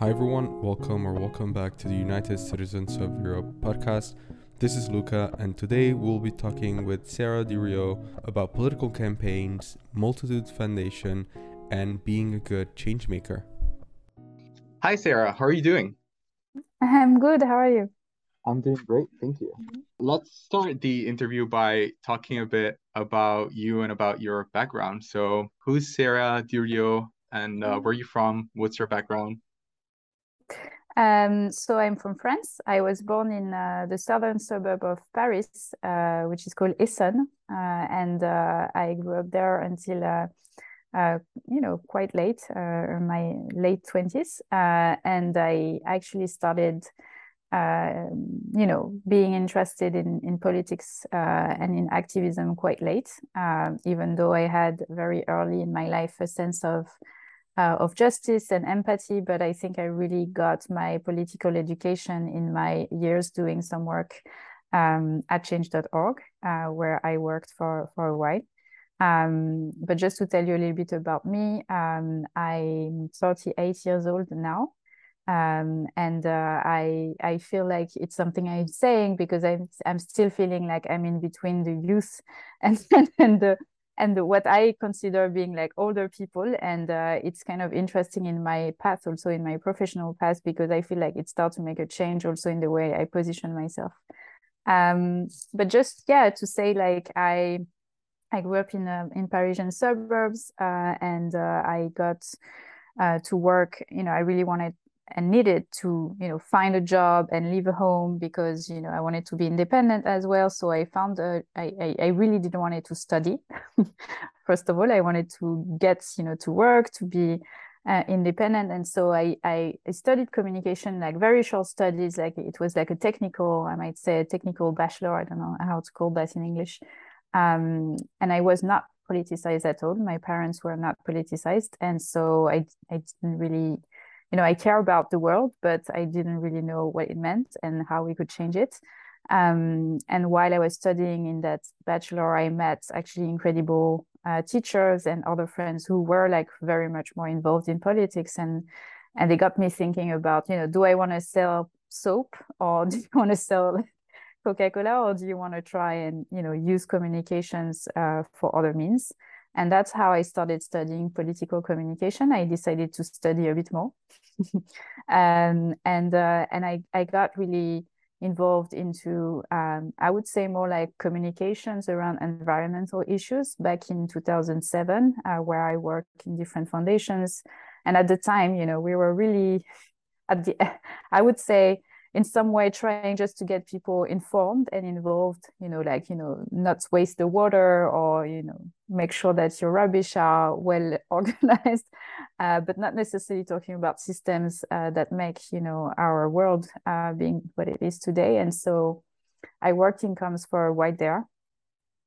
Hi, everyone. Welcome or welcome back to the United Citizens of Europe podcast. This is Luca, and today we'll be talking with Sarah Durieux about political campaigns, Multitudes Foundation, and being a good changemaker. Hi, Sarah. How are you doing? I'm good. How are you? I'm doing great. Thank you. Let's start the interview by talking a bit about you and about your background. So, who's Sarah Durieux, and uh, where are you from? What's your background? Um, so I'm from France. I was born in uh, the southern suburb of Paris, uh, which is called Essonne, uh, and uh, I grew up there until uh, uh, you know quite late, my late twenties, and I actually started. you know, being interested in in politics and in activism quite late, even though I had very early in my life a sense of uh, of justice and empathy, but I think I really got my political education in my years doing some work um, at change.org, uh, where I worked for, for a while. Um, but just to tell you a little bit about me, um, I'm 38 years old now. Um, and uh, I I feel like it's something I'm saying because I'm I'm still feeling like I'm in between the youth and and the and what I consider being like older people. And uh, it's kind of interesting in my path, also in my professional path, because I feel like it starts to make a change also in the way I position myself. Um, but just yeah, to say like I I grew up in uh, in Parisian suburbs, uh, and uh, I got uh, to work. You know, I really wanted and needed to you know find a job and leave a home because you know I wanted to be independent as well. So I found a, I, I really didn't want it to study. First of all, I wanted to get you know to work to be uh, independent, and so I, I studied communication like very short studies. Like it was like a technical, I might say a technical bachelor. I don't know how to call that in English. Um, and I was not politicized at all. My parents were not politicized, and so I I didn't really you know, I care about the world, but I didn't really know what it meant and how we could change it. Um, and while I was studying in that bachelor, I met actually incredible uh, teachers and other friends who were like very much more involved in politics, and and they got me thinking about, you know, do I want to sell soap or do you want to sell Coca-Cola or do you want to try and you know use communications uh, for other means? And that's how I started studying political communication. I decided to study a bit more. um, and uh, and I, I got really involved into, um, I would say, more like communications around environmental issues back in 2007, uh, where I worked in different foundations. And at the time, you know, we were really at the, I would say, in some way trying just to get people informed and involved you know like you know not waste the water or you know make sure that your rubbish are well organized uh, but not necessarily talking about systems uh, that make you know our world uh, being what it is today. And so i worked in comms for a while there.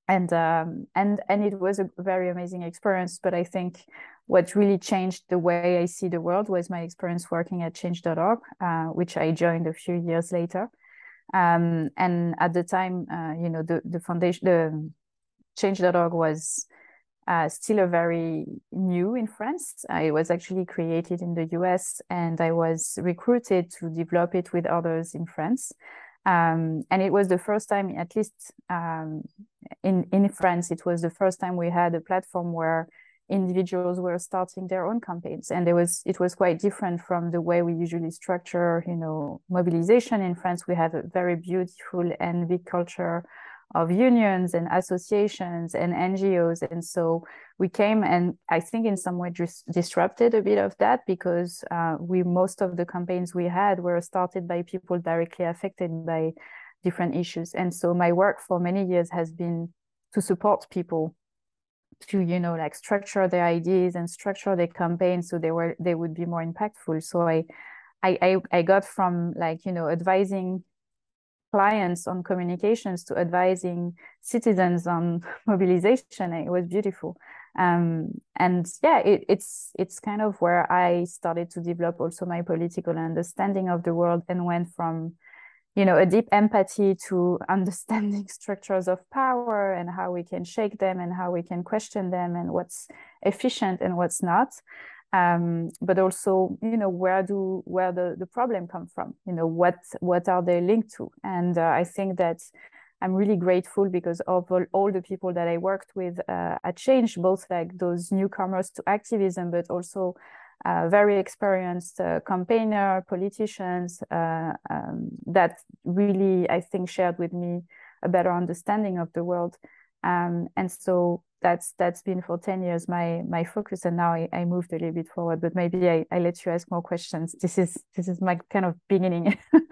And um, and and it was a very amazing experience but i think what really changed the way I see the world was my experience working at change.org, uh, which I joined a few years later. Um, and at the time, uh, you know, the, the foundation, the change.org was uh, still a very new in France. I was actually created in the US and I was recruited to develop it with others in France. Um, and it was the first time, at least um, in, in France, it was the first time we had a platform where individuals were starting their own campaigns. And there was it was quite different from the way we usually structure you know mobilization. In france we have a very beautiful and big culture of unions and associations and ngos and so we came and i think in some way dis- disrupted a bit of that because uh, we most of the campaigns we had were started by people directly affected by different issues. And so my work for many years has been to support people to you know like structure their ideas and structure their campaigns so they were they would be more impactful. So i i i got from like you know advising clients on communications to advising citizens on mobilization it was beautiful. Um, and yeah it, it's it's kind of where i started to develop also my political understanding of the world and went from you know a deep empathy to understanding structures of power and how we can shake them and how we can question them and what's efficient and what's not. Um, but also you know where do where the the problem come from? You know what what are they linked to? And uh, i think that i'm really grateful because of all, all the people that i worked with uh, at change both like those newcomers to activism but also uh, very experienced uh, campaigner politicians uh, um, that really i think shared with me a better understanding of the world. Um, and so that's that's been for 10 years my my focus and now I, I moved a little bit forward but maybe I, I let you ask more questions. This is this is my kind of beginning.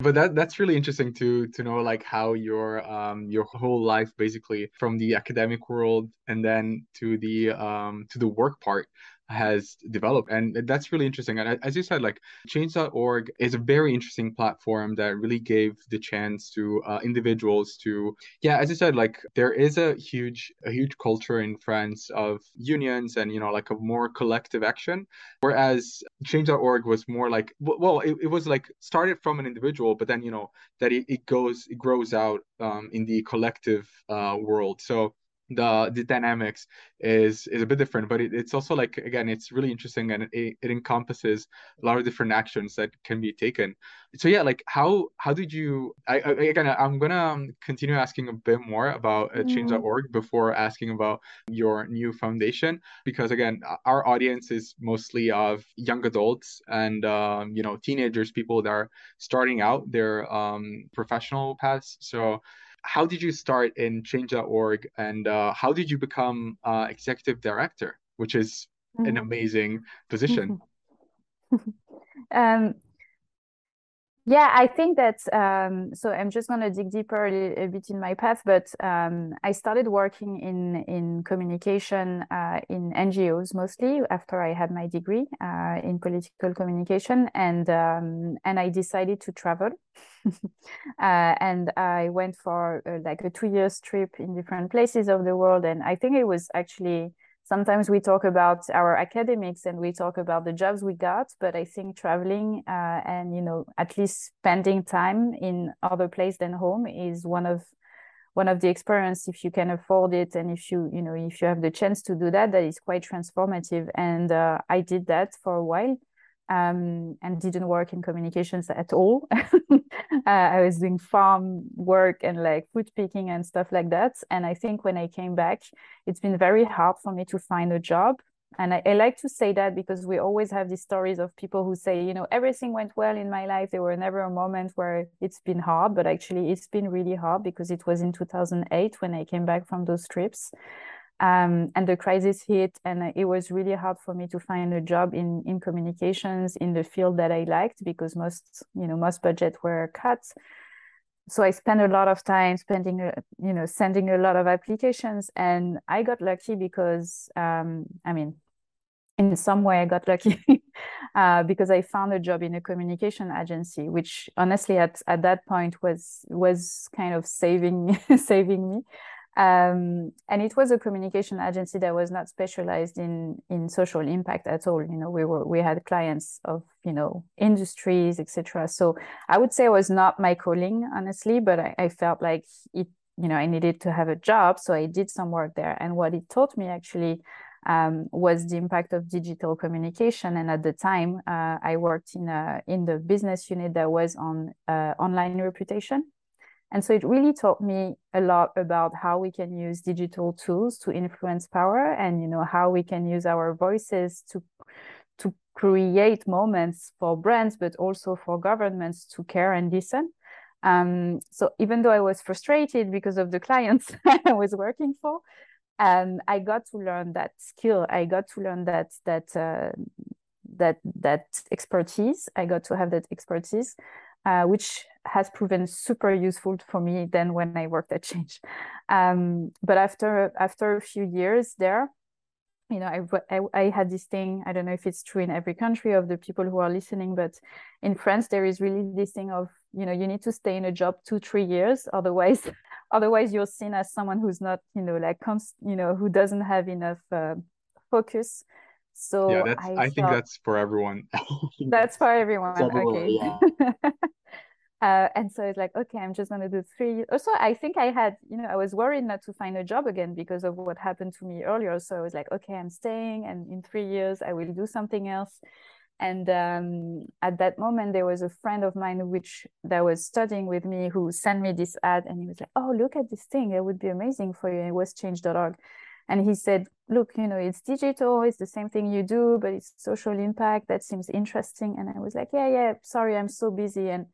But that that's really interesting to to know like how your um your whole life basically from the academic world and then to the um to the work part has developed. And that's really interesting. And as you said like change.org is a very interesting platform that really gave the chance to uh, individuals to yeah as you said like there is a huge a huge culture in france of unions and you know like a more collective action. Whereas change.org was more like well it, it was like started from an individual but then you know that it, it goes it grows out um, in the collective uh, world. So the the dynamics is is a bit different but it, it's also like again it's really interesting and it, it encompasses a lot of different actions that can be taken. So yeah like how how did you i, I again i'm gonna um, continue asking a bit more about uh, change.org before asking about your new foundation because again our audience is mostly of young adults and um, you know teenagers people that are starting out their um, professional paths. So how did you start in change.org and uh, how did you become uh, executive director which is mm-hmm. an amazing position um, yeah, I think that um, so I'm just going to dig deeper a, a, bit in my path, but um, I started working in in communication uh, in NGOs mostly after I had my degree uh, in political communication, and um, and I decided to travel, uh, and I went for uh, like a two years trip in different places of the world, and I think it was actually sometimes we talk about our academics and we talk about the jobs we got but i think traveling uh, and you know at least spending time in other place than home is one of one of the experience if you can afford it and if you you know if you have the chance to do that that is quite transformative and uh, i did that for a while um, and didn't work in communications at all. uh, I was doing farm work and like food picking and stuff like that. And I think when I came back, it's been very hard for me to find a job. And I, I like to say that because we always have these stories of people who say, you know, everything went well in my life. There were never a moment where it's been hard, but actually it's been really hard because it was in 2008 when I came back from those trips um, and the crisis hit and it was really hard for me to find a job in in communications in the field that i liked because most you know most budget were cut so i spent a lot of time spending you know sending a lot of applications and i got lucky because um, i mean in some way i got lucky uh, because i found a job in a communication agency which honestly at, at that point was was kind of saving saving me um, and it was a communication agency that was not specialized in in social impact at all you know we were we had clients of you know industries etc so i would say it was not my calling honestly but I, I felt like it you know i needed to have a job so i did some work there and what it taught me actually um, was the impact of digital communication. And at the time, uh, I worked in a, in the business unit that was on uh, online reputation. And so it really taught me a lot about how we can use digital tools to influence power and you know how we can use our voices to to create moments for brands but also for governments to care and listen. Um, so even though I was frustrated because of the clients I was working for, um, I got to learn that skill. I got to learn that that uh, that that expertise. I got to have that expertise, uh, which has proven super useful for me than when I worked at Change. Um, but after after a few years there, you know, I, I, I had this thing. I don't know if it's true in every country of the people who are listening, but in France there is really this thing of you know you need to stay in a job two three years, otherwise otherwise you're seen as someone who's not you know like comes you know who doesn't have enough uh, focus. So yeah, that's, I, I think that's for everyone. that's for everyone. okay. Yeah. Uh, and so it's like, okay, I'm just gonna do three. Also, I think I had, you know, I was worried not to find a job again because of what happened to me earlier. So I was like, okay, I'm staying, and in three years I will do something else. And um, at that moment, there was a friend of mine which that was studying with me who sent me this ad, and he was like, "Oh, look at this thing! It would be amazing for you." And it was change.org, and he said, "Look, you know, it's digital. It's the same thing you do, but it's social impact. That seems interesting." And I was like, "Yeah, yeah. Sorry, I'm so busy." And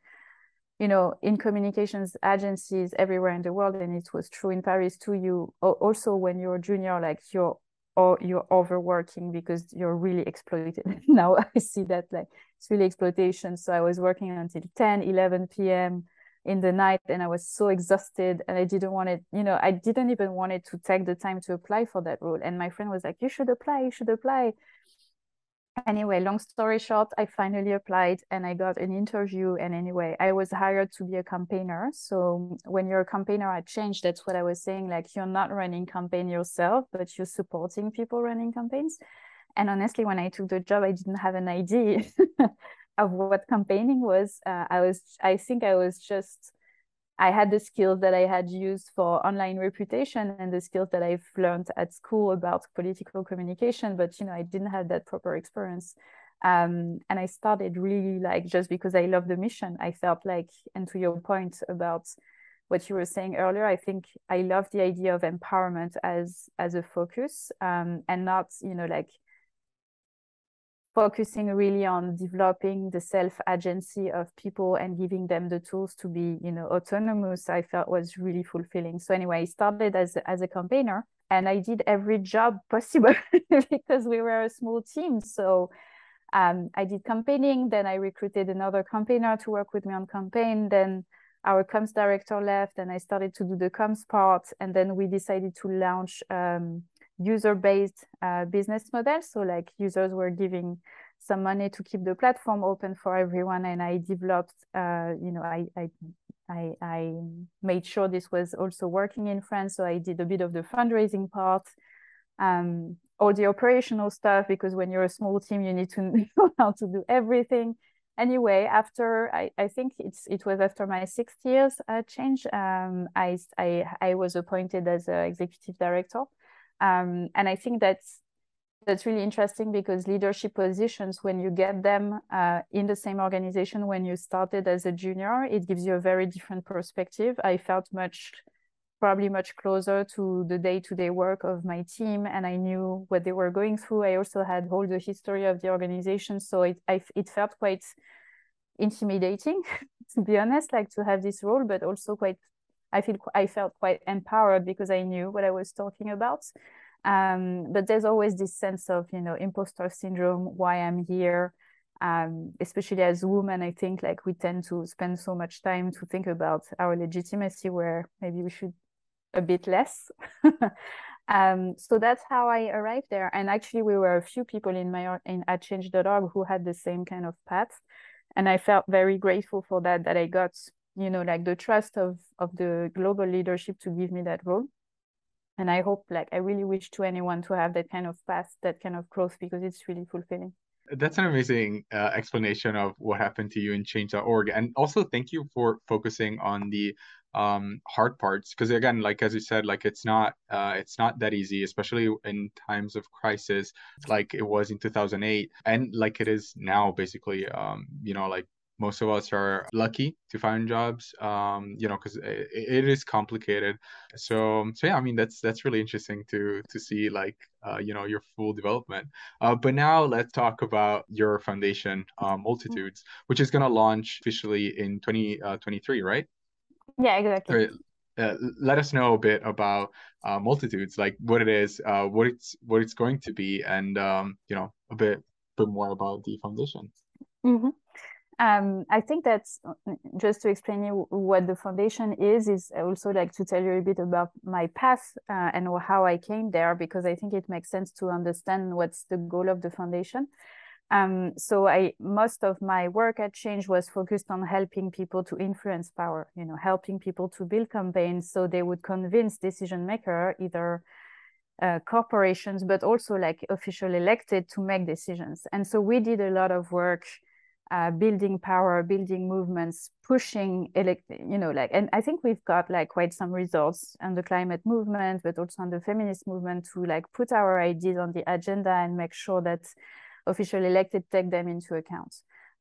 you know in communications agencies everywhere in the world and it was true in paris too you also when you're junior like you're or you're overworking because you're really exploited now i see that like it's really exploitation so i was working until 10 11 p.m in the night and i was so exhausted and i didn't want it you know i didn't even want it to take the time to apply for that role. And my friend was like you should apply you should apply. Anyway long story short i finally applied and i got an interview. And anyway i was hired to be a campaigner. So um, when you're a campaigner at change that's what i was saying like you're not running campaign yourself but you're supporting people running campaigns. And honestly when i took the job i didn't have an idea of what campaigning was uh, i was i think i was just I had the skills that I had used for online reputation and the skills that I've learned at school about political communication, but you know, I didn't have that proper experience. Um, and I started really like just because I love the mission. I felt like, and to your point about what you were saying earlier, I think I love the idea of empowerment as as a focus, um, and not you know like focusing really on developing the self agency of people and giving them the tools to be you know autonomous i felt was really fulfilling. So anyway i started as, as a campaigner and i did every job possible because we were a small team. So um, i did campaigning then i recruited another campaigner to work with me on campaign then our comms director left and i started to do the comms part and then we decided to launch um, user-based uh, business model. So like users were giving some money to keep the platform open for everyone, and I developed, uh, you know, I, I I I made sure this was also working in France. So I did a bit of the fundraising part, um, all the operational stuff because when you're a small team, you need to know how to do everything. Anyway, after I, I think it's it was after my sixth years uh, change, um, I, I I was appointed as executive director um, and I think that's that's really interesting because leadership positions, when you get them uh, in the same organization when you started as a junior, it gives you a very different perspective. I felt much, probably much closer to the day-to-day work of my team, and I knew what they were going through. I also had all the history of the organization, so it I, it felt quite intimidating, to be honest, like to have this role, but also quite I feel I felt quite empowered because I knew what I was talking about. Um, but there's always this sense of you know imposter syndrome, why I'm here. Um, especially as women, I think like we tend to spend so much time to think about our legitimacy, where maybe we should a bit less. um, so that's how I arrived there. And actually, we were a few people in my in at Change.org who had the same kind of path, and I felt very grateful for that. That I got you know like the trust of of the global leadership to give me that role. And i hope like i really wish to anyone to have that kind of path that kind of growth because it's really fulfilling. That's an amazing uh, explanation of what happened to you in change.org and also thank you for focusing on the um, hard parts because again like as you said like it's not uh, it's not that easy especially in times of crisis like it was in 2008 and like it is now basically um, you know like most of us are lucky to find jobs um, you know because it, it is complicated. So so yeah i mean that's that's really interesting to to see like uh, you know your full development. Uh, but now let's talk about your foundation uh, multitudes which is going to launch officially in 2023 uh, right? Yeah exactly. Uh, let us know a bit about uh, multitudes like what it is what it's what it's going to be and um, you know a bit bit more about the foundation. Mm-hmm. Um, I think that's uh, just to explain you what the foundation is, is also like to tell you a bit about my path uh, and how I came there, because I think it makes sense to understand what's the goal of the foundation. Um, so I most of my work at Change was focused on helping people to influence power, you know, helping people to build campaigns so they would convince decision maker, either uh, corporations, but also like official elected to make decisions. And so we did a lot of work uh, building power, building movements, pushing, elect, you know, like, and I think we've got like quite some results on the climate movement, but also on the feminist movement to like put our ideas on the agenda and make sure that official elected take them into account.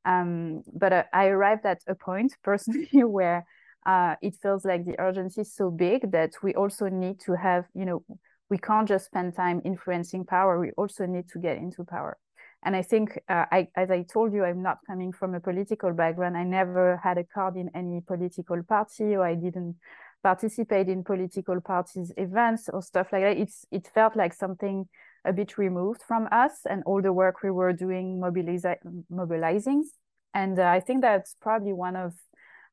Um, but uh, I arrived at a point personally where uh, it feels like the urgency is so big that we also need to have, you know, we can't just spend time influencing power. We also need to get into power. And I think, uh, I, as I told you, I'm not coming from a political background. I never had a card in any political party, or I didn't participate in political parties events or stuff like that. It's it felt like something a bit removed from us and all the work we were doing mobiliza- mobilizing. And uh, I think that's probably one of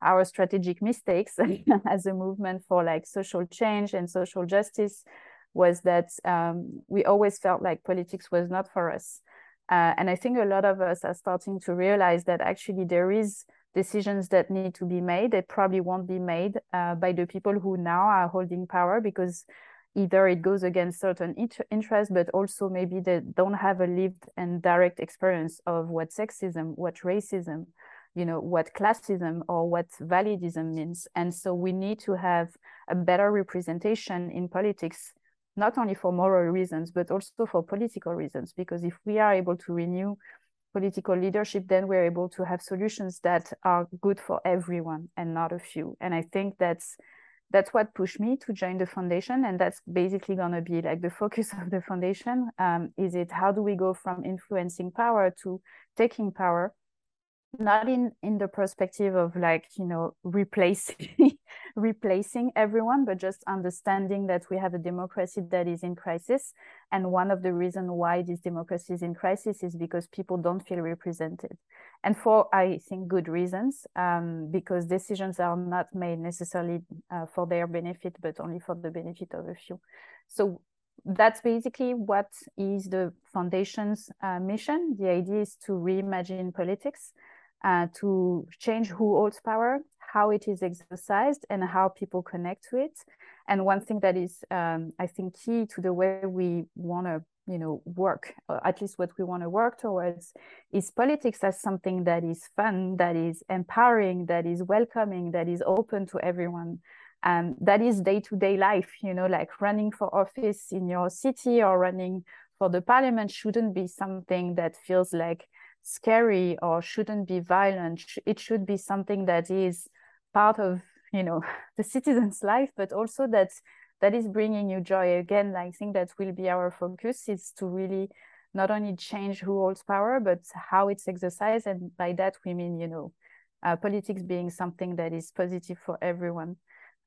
our strategic mistakes as a movement for like social change and social justice was that um, we always felt like politics was not for us. Uh, and I think a lot of us are starting to realize that actually there is decisions that need to be made. that probably won't be made uh, by the people who now are holding power because either it goes against certain interests, but also maybe they don't have a lived and direct experience of what sexism, what racism, you know, what classism or what validism means. And so we need to have a better representation in politics not only for moral reasons, but also for political reasons. Because if we are able to renew political leadership, then we're able to have solutions that are good for everyone and not a few. And I think that's that's what pushed me to join the foundation, and that's basically going to be like the focus of the foundation. Um, is it how do we go from influencing power to taking power? not in in the perspective of like you know replacing replacing everyone but just understanding that we have a democracy that is in crisis. And one of the reasons why this democracy is in crisis is because people don't feel represented. And for i think good reasons um, because decisions are not made necessarily uh, for their benefit but only for the benefit of a few. So that's basically what is the foundation's uh, mission. The idea is to reimagine politics uh, to change who holds power, how it is exercised, and how people connect to it. And one thing that is, um, I think, key to the way we want to, you know, work, at least what we want to work towards, is politics as something that is fun, that is empowering, that is welcoming, that is open to everyone. And that is day to day life, you know, like running for office in your city or running for the parliament shouldn't be something that feels like scary or shouldn't be violent. It should be something that is part of you know the citizen's life, but also that that is bringing you joy. Again, I think that will be our focus is to really not only change who holds power, but how it's exercised, and by that we mean you know uh, politics being something that is positive for everyone.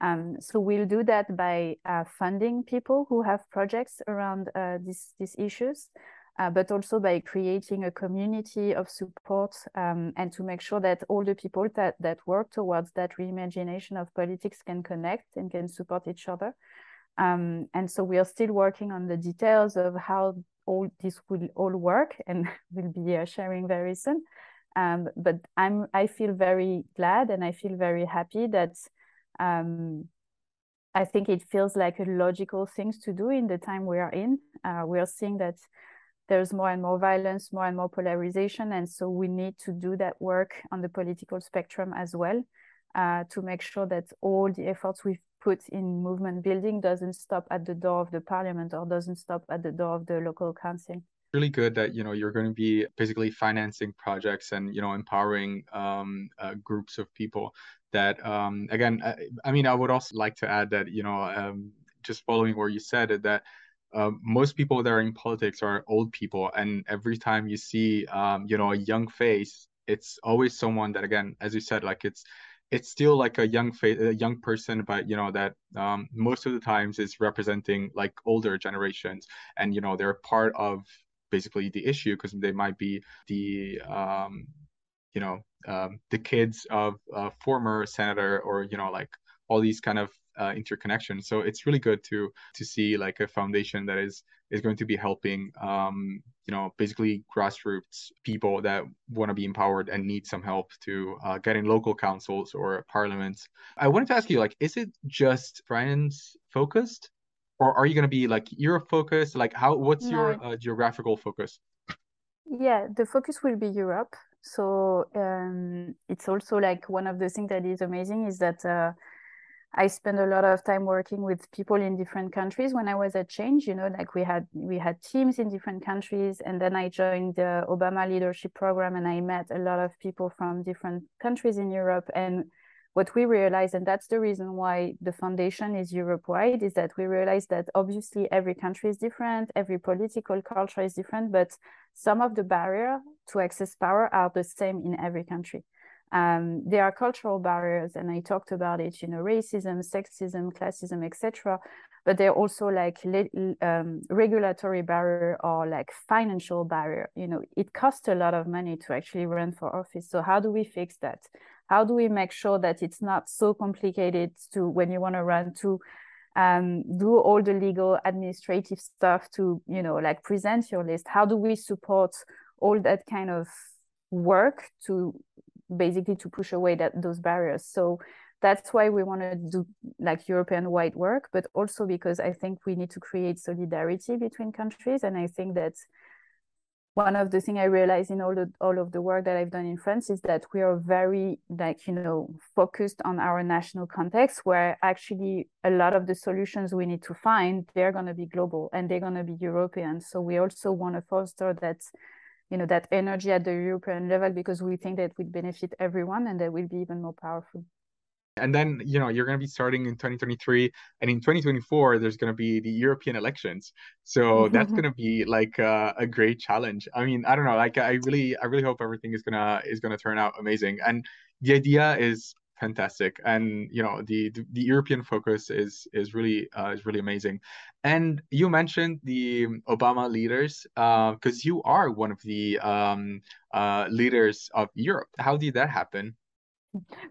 Um, so we'll do that by uh, funding people who have projects around uh, these these issues uh, but also by creating a community of support um, and to make sure that all the people that, that work towards that reimagination of politics can connect and can support each other. Um, and so we are still working on the details of how all this will all work and we'll be uh, sharing very soon. Um, but I'm I feel very glad and I feel very happy that um, I think it feels like a logical things to do in the time we are in. Uh, we are seeing that there's more and more violence, more and more polarization. And so we need to do that work on the political spectrum as well uh, to make sure that all the efforts we've put in movement building doesn't stop at the door of the parliament or doesn't stop at the door of the local council really good that you know you're going to be basically financing projects and you know empowering um, uh, groups of people that um, again I, I, mean i would also like to add that you know um, just following where you said that uh, most people that are in politics are old people, and every time you see, um, you know, a young face, it's always someone that, again, as you said, like it's it's still like a young face, a young person, but you know that um, most of the times is representing like older generations, and you know they're part of basically the issue because they might be the um, you know um, the kids of a former senator or you know like all these kind of uh, interconnection. So it's really good to to see like a foundation that is is going to be helping um, you know basically grassroots people that want to be empowered and need some help to uh, get in local councils or parliaments. I wanted to ask you like, is it just France focused, or are you going to be like Europe focused? Like how what's no. your uh, geographical focus? Yeah, the focus will be Europe. So um, it's also like one of the things that is amazing is that uh, I spent a lot of time working with people in different countries when I was at Change. You know, like we had we had teams in different countries, and then I joined the Obama Leadership Program, and I met a lot of people from different countries in Europe. And what we realized, and that's the reason why the foundation is Europe wide, is that we realized that obviously every country is different, every political culture is different, but some of the barrier to access power are the same in every country. Um, there are cultural barriers, and I talked about it, you know, racism, sexism, classism, etc. But there are also like um, regulatory barrier or like financial barrier. You know, it costs a lot of money to actually run for office. So how do we fix that? How do we make sure that it's not so complicated to when you want to run to um, do all the legal administrative stuff to you know like present your list? How do we support all that kind of work to basically to push away that those barriers. So that's why we want to do like european wide work but also because i think we need to create solidarity between countries. And i think that one of the things i realized in all the all of the work that i've done in france is that we are very like you know focused on our national context where actually a lot of the solutions we need to find they're going to be global and they're going to be european. So we also want to foster that you know that energy at the European level because we think that would benefit everyone and that will be even more powerful. And then you know you're going to be starting in 2023, and in 2024 there's going to be the European elections. So that's going to be like a, a, great challenge. I mean, I don't know, like I really, I really hope everything is gonna is gonna turn out amazing. And the idea is fantastic. And you know the the, the european focus is is really uh, is really amazing. And you mentioned the obama leaders because uh, you are one of the um, uh, leaders of europe. How did that happen?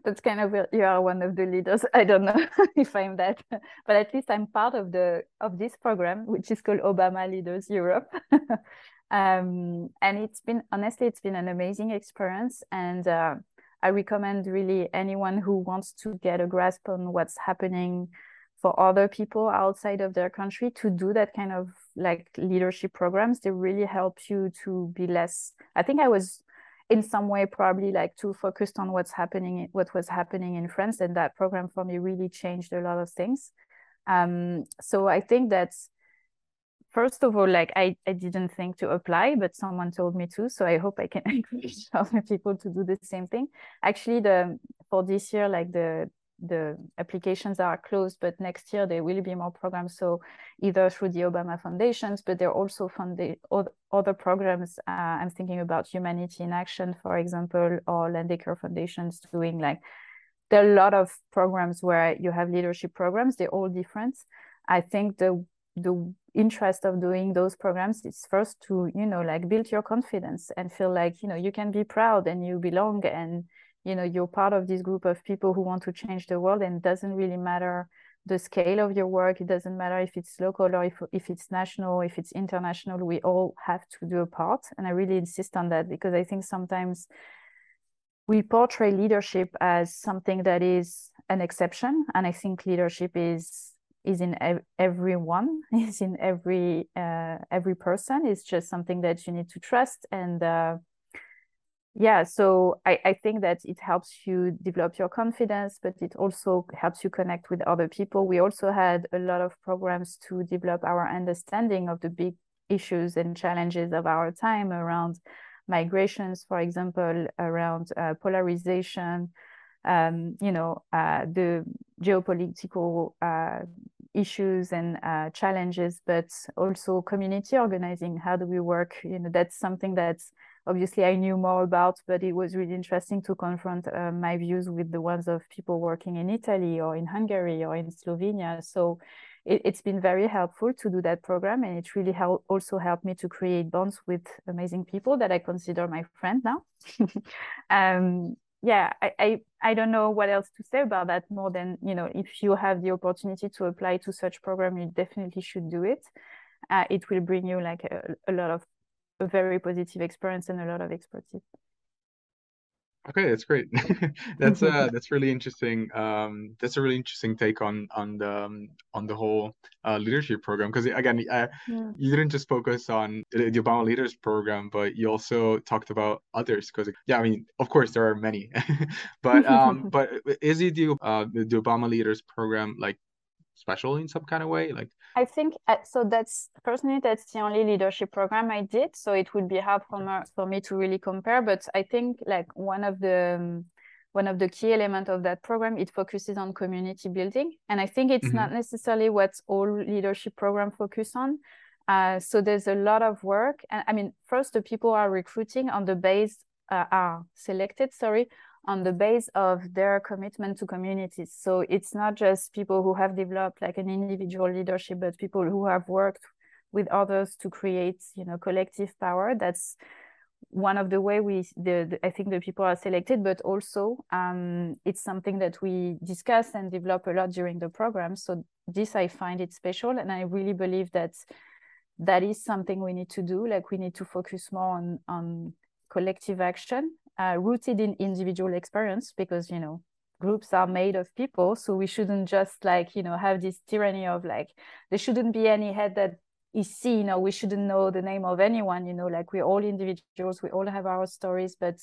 That's kind of you are one of the leaders. I don't know if i'm that but at least i'm part of the of this program which is called obama leaders europe. Um, and it's been honestly it's been an amazing experience. And uh, I recommend really anyone who wants to get a grasp on what's happening for other people outside of their country to do that kind of like leadership programs. They really help you to be less. I think I was in some way probably like too focused on what's happening, what was happening in France, and that program for me really changed a lot of things. Um, so I think that's first of all, like I, I didn't think to apply, but someone told me to. So I hope I can encourage other people to do the same thing. Actually, the for this year, like the the applications are closed, but next year there will be more programs. So either through the Obama Foundations, but there are also funded other programs. Uh, I'm thinking about Humanity in Action, for example, or Landecker Foundations doing like there are a lot of programs where you have leadership programs. They're all different. I think the the interest of doing those programs is first to you know like build your confidence and feel like you know you can be proud and you belong and you know you're part of this group of people who want to change the world. And it doesn't really matter the scale of your work. It doesn't matter if it's local or if, if it's national if it's international. We all have to do a part. And i really insist on that because i think sometimes we portray leadership as something that is an exception. And i think leadership is is in ev- everyone is in every uh, every person. It's just something that you need to trust and uh, yeah so I, I think that it helps you develop your confidence but it also helps you connect with other people. We also had a lot of programs to develop our understanding of the big issues and challenges of our time around migrations for example around uh, polarization. Um, you know uh, the geopolitical uh, issues and uh, challenges, but also community organizing. How do we work? You know, that's something that obviously I knew more about, but it was really interesting to confront uh, my views with the ones of people working in Italy or in Hungary or in Slovenia. So it, has been very helpful to do that program, and it really help, also helped me to create bonds with amazing people that I consider my friend now. um, yeah, I, I, I don't know what else to say about that more than, you know, if you have the opportunity to apply to such program, you definitely should do it. Uh, it will bring you like a, a lot of a very positive experience and a lot of expertise. Okay, that's great. That's uh that's really interesting. Um, that's a really interesting take on on the um, on the whole uh, leadership program because again, uh, Yeah. you didn't just focus on the Obama Leaders Program, but you also talked about others. Because yeah, I mean, of course there are many, but um, but is it the uh the Obama Leaders Program like special in some kind of way? Like, I think uh, so. That's personally that's the only leadership program I did, so it would be hard for me, for me to really compare. But I think like one of the um, one of the key elements of that program it focuses on community building, and I think it's Mhm. not necessarily what all leadership program focus on. Uh, so there's a lot of work, and I mean, first the people are recruiting on the base uh, are selected, sorry, on the base of their commitment to communities. So it's not just people who have developed like an individual leadership, but people who have worked with others to create, you know, collective power. That's one of the way we the, the I think the people are selected, but also um, it's something that we discuss and develop a lot during the program. So this I find it special, and I really believe that that is something we need to do. Like we need to focus more on on collective action uh, rooted in individual experience because you know groups are made of people so we shouldn't just like you know have this tyranny of like there shouldn't be any head that is seen or we shouldn't know the name of anyone you know like we're all individuals we all have our stories but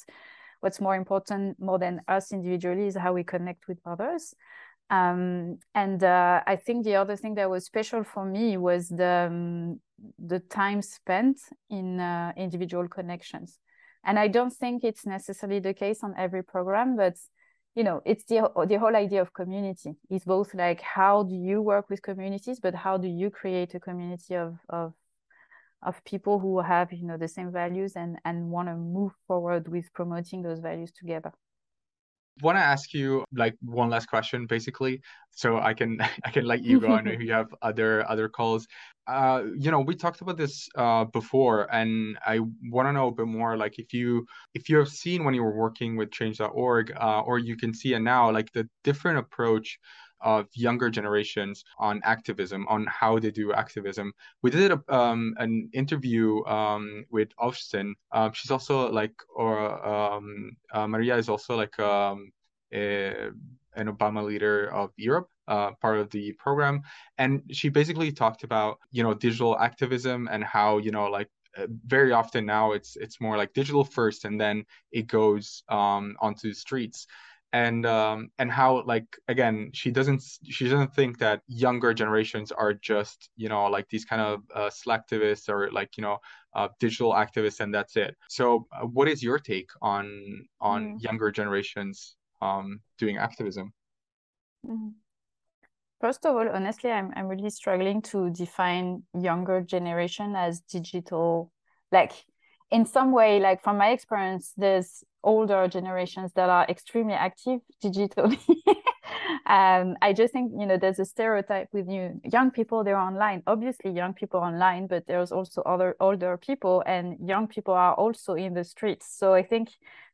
what's more important more than us individually is how we connect with others um, and uh, I think the other thing that was special for me was the um, the time spent in uh, individual connections. And I don't think it's necessarily the case on every program, but you know, it's the the whole idea of community. is both like how do you work with communities, but how do you create a community of of of people who have you know the same values and and want to move forward with promoting those values together want to ask you like one last question basically so i can i can let you go. I know you have other other calls. Uh you know we talked about this uh before and i want to know a bit more like if you if you've seen when you were working with change.org uh, or you can see it now like the different approach of younger generations on activism, on how they do activism. We did a, um, an interview um, with Austin. Um, she's also like, or um, uh, Maria is also like um, a, an Obama leader of Europe. Uh, part of the program, and she basically talked about you know digital activism and how you know like uh, very often now it's it's more like digital first and then it goes um, onto the streets and um, and how like again she doesn't she doesn't think that younger generations are just you know like these kind of uh, slacktivists or like you know uh, digital activists and that's it so uh, what is your take on on mm. younger generations um, doing activism mm. first of all honestly I'm, I'm really struggling to define younger generation as digital like in some way like from my experience there's older generations that are extremely active digitally. Um, i just think you know there's a stereotype with you young people they're online. Obviously young people online but there's also other older people and young people are also in the streets. So i think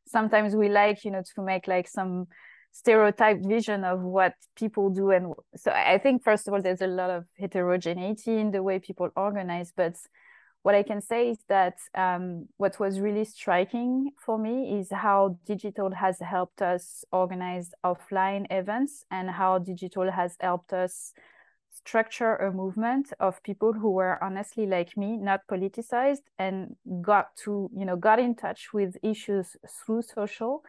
sometimes we like you know to make like some stereotyped vision of what people do and so i think first of all there's a lot of heterogeneity in the way people organize but what I can say is that um, what was really striking for me is how digital has helped us organize offline events and how digital has helped us structure a movement of people who were honestly like me not politicized and got to you know got in touch with issues through social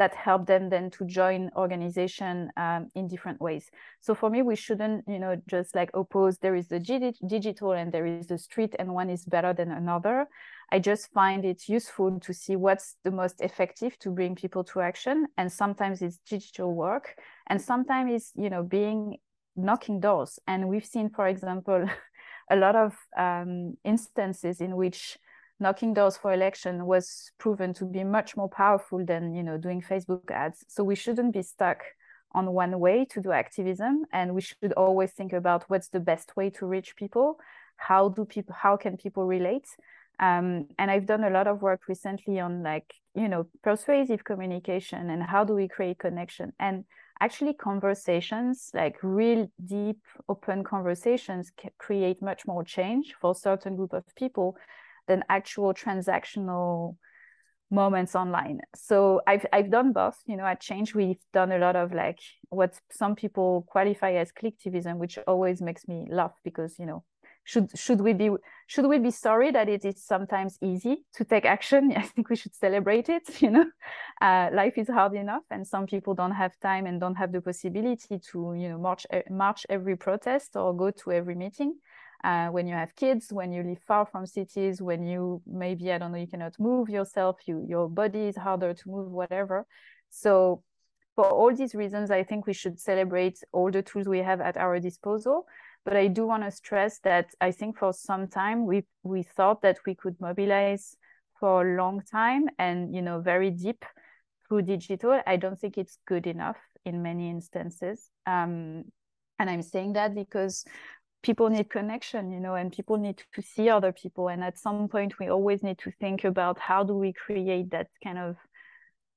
that help them then to join organization um, in different ways. So for me, we shouldn't, you know, just like oppose there is the digital and there is the street and one is better than another. I just find it useful to see what's the most effective to bring people to action. And sometimes it's digital work and sometimes it's, you know, being knocking doors. And we've seen, for example, a lot of um, instances in which knocking doors for election was proven to be much more powerful than you know doing facebook ads. So we shouldn't be stuck on one way to do activism and we should always think about what's the best way to reach people. How do people how can people relate? Um, and i've done a lot of work recently on like you know persuasive communication and how do we create connection. And actually conversations like real deep open conversations create much more change for certain group of people than actual transactional moments online. So I've I've done both. You know, at Change we've done a lot of like what some people qualify as clicktivism, which always makes me laugh because you know should should we be should we be sorry that it is sometimes easy to take action? I think we should celebrate it. You know, uh, life is hard enough, and some people don't have time and don't have the possibility to you know march march every protest or go to every meeting uh, when you have kids, when you live far from cities, when you maybe I don't know you cannot move yourself, you your body is harder to move, whatever. So for all these reasons, I think we should celebrate all the tools we have at our disposal. But I do want to stress that I think for some time we we thought that we could mobilize for a long time and you know very deep through digital. I don't think it's good enough in many instances. Um, and I'm saying that because people need connection you know and people need to see other people. And at some point we always need to think about how do we create that kind of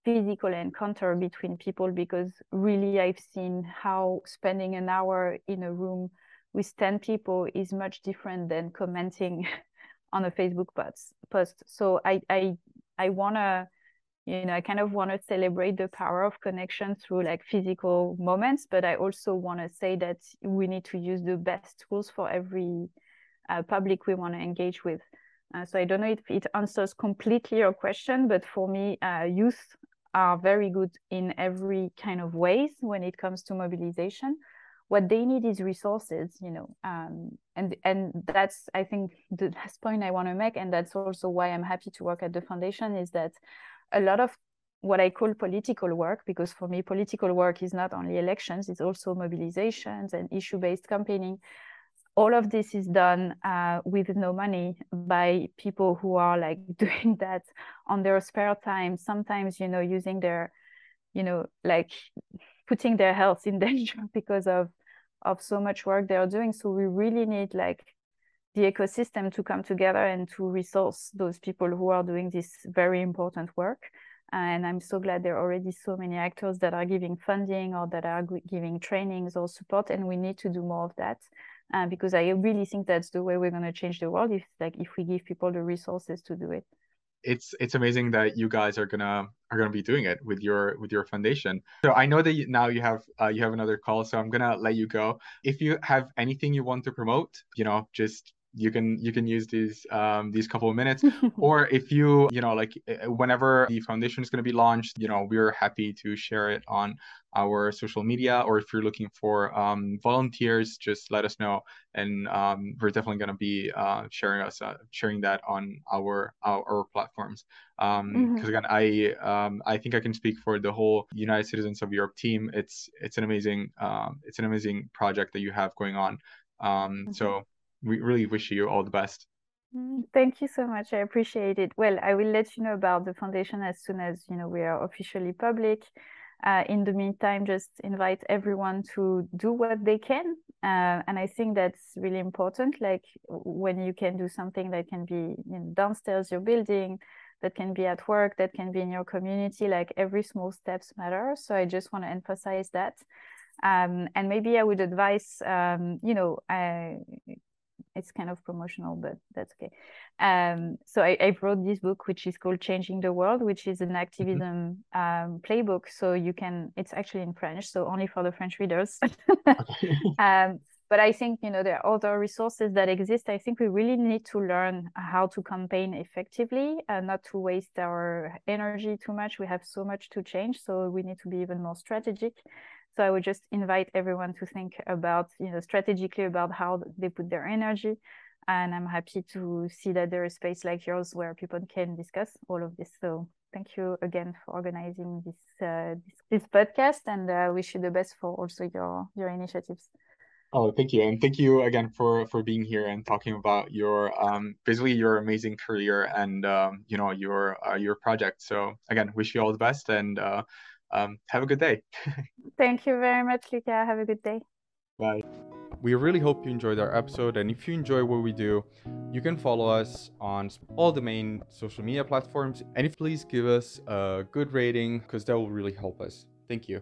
physical encounter between people because really i've seen how spending an hour in a room with 10 people is much different than commenting on a facebook post so i i i want to you know i kind of want to celebrate the power of connection through like physical moments but i also want to say that we need to use the best tools for every uh, public we want to engage with. Uh, so i don't know if it answers completely your question but for me uh, youth are very good in every kind of ways when it comes to mobilization. What they need is resources you know um, and and that's i think the last point i want to make and that's also why i'm happy to work at the foundation is that a lot of what I call political work, because for me, political work is not only elections, it's also mobilizations and issue based campaigning. All of this is done uh, with no money by people who are like doing that on their spare time, sometimes, you know, using their, you know, like putting their health in danger because of of so much work they're doing. So we really need like the ecosystem to come together and to resource those people who are doing this very important work. And I'm so glad there are already so many actors that are giving funding or that are giving trainings or support. And we need to do more of that uh, because I really think that's the way we're going to change the world. If like if we give people the resources to do it. It's it's amazing that you guys are gonna are gonna be doing it with your with your foundation. So I know that you, now you have uh, you have another call, so I'm gonna let you go. If you have anything you want to promote, you know, just you can you can use these um, these couple of minutes. Or if you you know like eh, whenever the foundation is going to be launched you know we're happy to share it on our social media. Or if you're looking for um, volunteers just let us know. And um, we're definitely going to be uh, sharing us uh, sharing that on our our, our platforms. Because um, mm-hmm. again i um, i think i can speak for the whole united citizens of europe team. It's it's an amazing um, it's an amazing project that you have going on. Um, mm-hmm. so we really wish you all the best. Mm, thank you so much. I appreciate it. Well, I will let you know about the foundation as soon as you know we are officially public. Uh, in the meantime, just invite everyone to do what they can, uh, and I think that's really important. Like when you can do something that can be you know, downstairs your building, that can be at work, that can be in your community. Like every small steps matter. So I just want to emphasize that. Um, and maybe I would advise, um, you know, I, it's kind of promotional, but that's okay. Um, so I, I, wrote this book, which is called Changing the World, which is an mm-hmm. activism um, playbook. So you can, it's actually in French, so only for the French readers. um, but I think you know there are other resources that exist. I think we really need to learn how to campaign effectively, and not to waste our energy too much. We have so much to change, so we need to be even more strategic. So I would just invite everyone to think about, you know, strategically about how they put their energy. And I'm happy to see that there is space like yours where people can discuss all of this. So thank you again for organizing this uh, this, this, podcast, and uh, wish you the best for also your your initiatives. Oh, thank you, and thank you again for for being here and talking about your um basically your amazing career and um you know your uh, your project. So again, wish you all the best and. Uh, um, have a good day. Thank you very much, Luca. Have a good day. Bye. We really hope you enjoyed our episode, and if you enjoy what we do, you can follow us on all the main social media platforms. And if please give us a good rating, because that will really help us. Thank you.